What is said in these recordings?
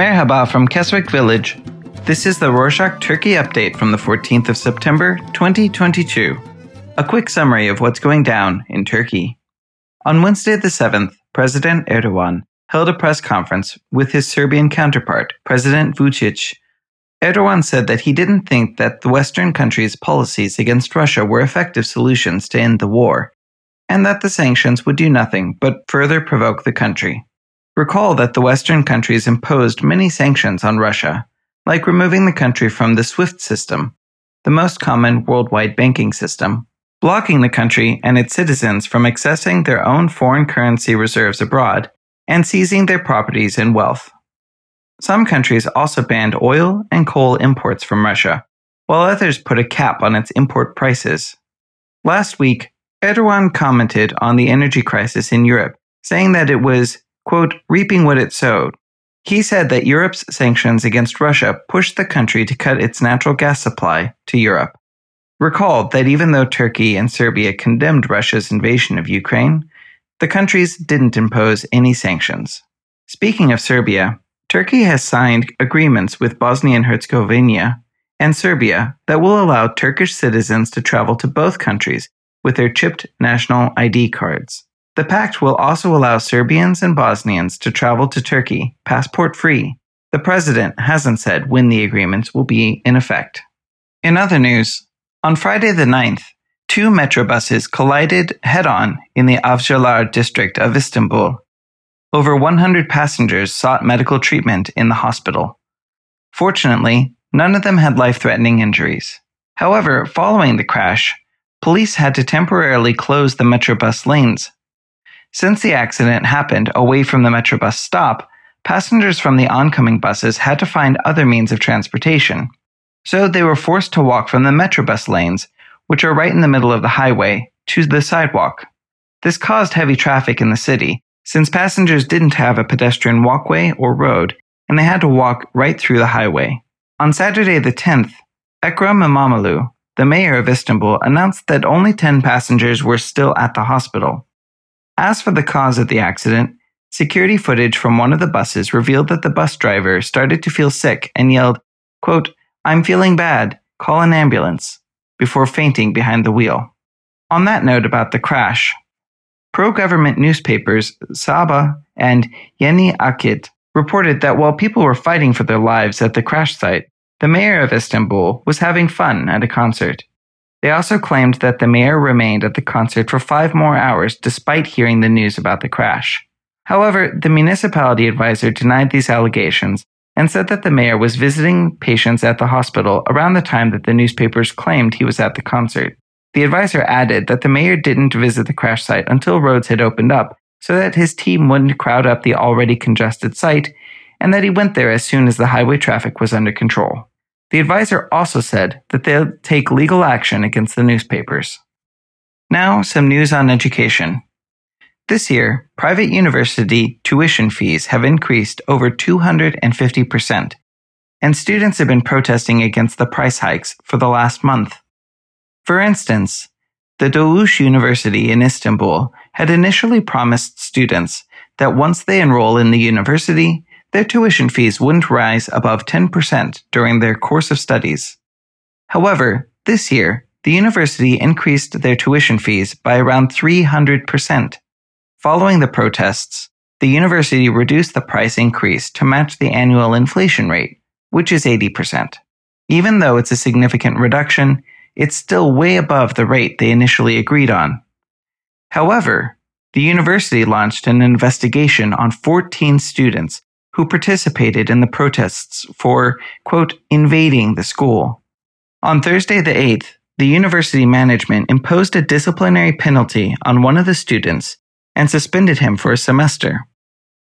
Merhaba from Keswick Village. This is the Rorshok Turkey update from the 14th of September, 2022. A quick summary of what's going down in Turkey. On Wednesday the 7th, President Erdogan held a press conference with his Serbian counterpart, President Vucic. Erdogan said that he didn't think that the Western countries' policies against Russia were effective solutions to end the war, and that the sanctions would do nothing but further provoke the country. Recall that the Western countries imposed many sanctions on Russia, like removing the country from the SWIFT system, the most common worldwide banking system, blocking the country and its citizens from accessing their own foreign currency reserves abroad, and seizing their properties and wealth. Some countries also banned oil and coal imports from Russia, while others put a cap on its import prices. Last week, Erdogan commented on the energy crisis in Europe, saying that it was quote, reaping what it sowed. He said that Europe's sanctions against Russia pushed the country to cut its natural gas supply to Europe. Recall that even though Turkey and Serbia condemned Russia's invasion of Ukraine, the countries didn't impose any sanctions. Speaking of Serbia, Turkey has signed agreements with Bosnia and Herzegovina and Serbia that will allow Turkish citizens to travel to both countries with their chipped national ID cards. The pact will also allow Serbians and Bosnians to travel to Turkey, passport free. The president hasn't said when the agreements will be in effect. In other news, on Friday the 9th, two metro buses collided head on in the Avcılar district of Istanbul. Over 100 passengers sought medical treatment in the hospital. Fortunately, none of them had life threatening injuries. However, following the crash, police had to temporarily close the Metrobus lanes since the accident happened away from the Metrobus stop, passengers from the oncoming buses had to find other means of transportation. So they were forced to walk from the Metrobus lanes, which are right in the middle of the highway, to the sidewalk. This caused heavy traffic in the city, since passengers didn't have a pedestrian walkway or road, and they had to walk right through the highway. On Saturday the 10th, Ekrem İmamoğlu, the mayor of Istanbul, announced that only 10 passengers were still at the hospital. As for the cause of the accident, security footage from one of the buses revealed that the bus driver started to feel sick and yelled, quote, I'm feeling bad, call an ambulance, before fainting behind the wheel. On that note about the crash, pro government newspapers Sabah and Yeni Akit reported that while people were fighting for their lives at the crash site, the mayor of Istanbul was having fun at a concert. They also claimed that the mayor remained at the concert for five more hours despite hearing the news about the crash. However, the municipality advisor denied these allegations and said that the mayor was visiting patients at the hospital around the time that the newspapers claimed he was at the concert. The advisor added that the mayor didn't visit the crash site until roads had opened up so that his team wouldn't crowd up the already congested site and that he went there as soon as the highway traffic was under control. The advisor also said that they'll take legal action against the newspapers. Now, some news on education. This year, private university tuition fees have increased over 250%, and students have been protesting against the price hikes for the last month. For instance, the Doğuş University in Istanbul had initially promised students that once they enroll in the university, their tuition fees wouldn't rise above 10% during their course of studies. However, this year, the university increased their tuition fees by around 300%. Following the protests, the university reduced the price increase to match the annual inflation rate, which is 80%. Even though it's a significant reduction, it's still way above the rate they initially agreed on. However, the university launched an investigation on 14 students who participated in the protests for, quote, invading the school. On Thursday the 8th, the university management imposed a disciplinary penalty on one of the students and suspended him for a semester.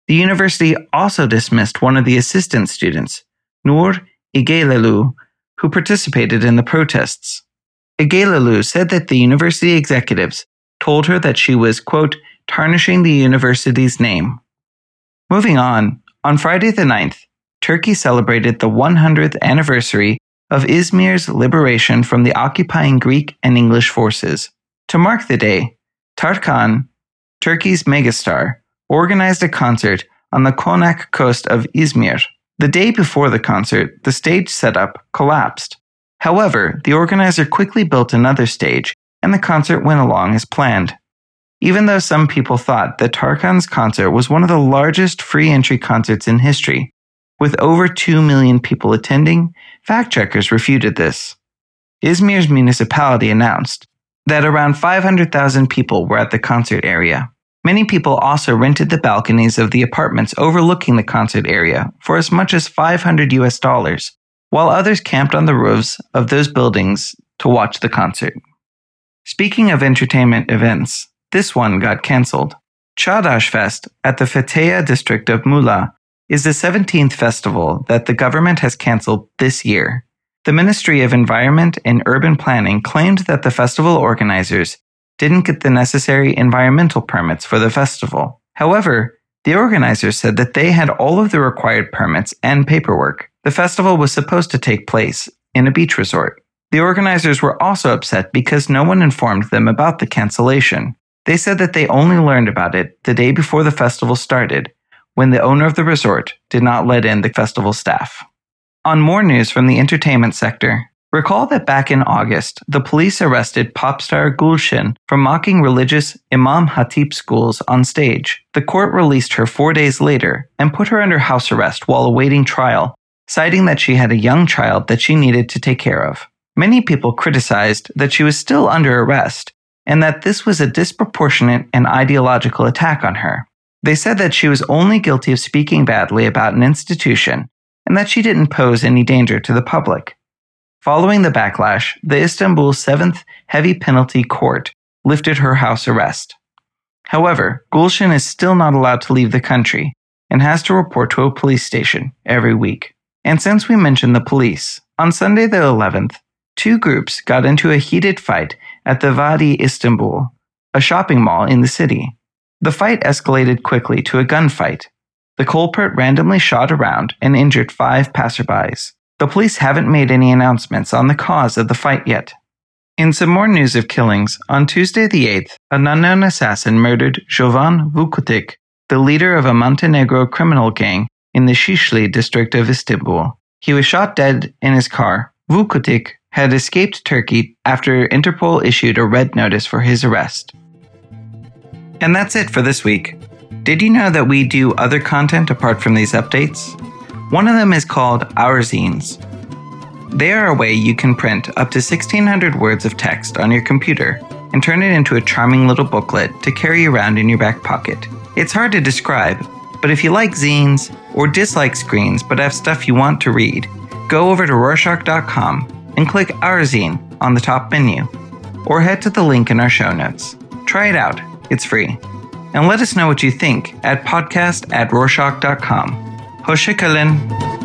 The university also dismissed one of the assistant students, Nur Igelelu, who participated in the protests. Igelelu said that the university executives told her that she was, quote, tarnishing the university's name. Moving on, on Friday the 9th, Turkey celebrated the 100th anniversary of Izmir's liberation from the occupying Greek and English forces. To mark the day, Tarkan, Turkey's megastar, organized a concert on the Konak coast of Izmir. The day before the concert, the stage setup collapsed. However, the organizer quickly built another stage, and the concert went along as planned. Even though some people thought that Tarkan's concert was one of the largest free entry concerts in history, with over 2 million people attending, fact checkers refuted this. Izmir's municipality announced that around 500,000 people were at the concert area. Many people also rented the balconies of the apartments overlooking the concert area for as much as 500 US dollars, while others camped on the roofs of those buildings to watch the concert. Speaking of entertainment events, this one got cancelled. Çağdaş Fest at the Fethiye district of Muğla is the 17th festival that the government has cancelled this year. The Ministry of Environment and Urban Planning claimed that the festival organizers didn't get the necessary environmental permits for the festival. However, the organizers said that they had all of the required permits and paperwork. The festival was supposed to take place in a beach resort. The organizers were also upset because no one informed them about the cancellation. They said that they only learned about it the day before the festival started, when the owner of the resort did not let in the festival staff. On more news from the entertainment sector, Recall that back in August, the police arrested pop star Gülşen for mocking religious Imam Hatip schools on stage. The court released her four days later and put her under house arrest while awaiting trial, citing that she had a young child that she needed to take care of. Many people criticized that she was still under arrest and that this was a disproportionate and ideological attack on her. They said that she was only guilty of speaking badly about an institution and that she didn't pose any danger to the public. Following the backlash, the Istanbul 7th Heavy Penalty Court lifted her house arrest. However, Gülşen is still not allowed to leave the country and has to report to a police station every week. And since we mentioned the police, on Sunday the 11th, two groups got into a heated fight at the Vadi Istanbul, a shopping mall in the city. The fight escalated quickly to a gunfight. The culprit randomly shot around and injured five passerbys. The police haven't made any announcements on the cause of the fight yet. In some more news of killings, on Tuesday the 8th, an unknown assassin murdered Jovan Vukotic, the leader of a Montenegro criminal gang in the Şişli district of Istanbul. He was shot dead in his car. Vukotic had escaped Turkey after Interpol issued a red notice for his arrest. And that's it for this week. Did you know that we do other content apart from these updates? One of them is called Our Zines. They are a way you can print up to 1600 words of text on your computer and turn it into a charming little booklet to carry around in your back pocket. It's hard to describe, but if you like zines or dislike screens but have stuff you want to read, go over to Rorshok.com and click Our Zine on the top menu, or head to the link in our show notes. Try it out, it's free. And let us know what you think at podcast at Rorshok.com. Hoşçakalın.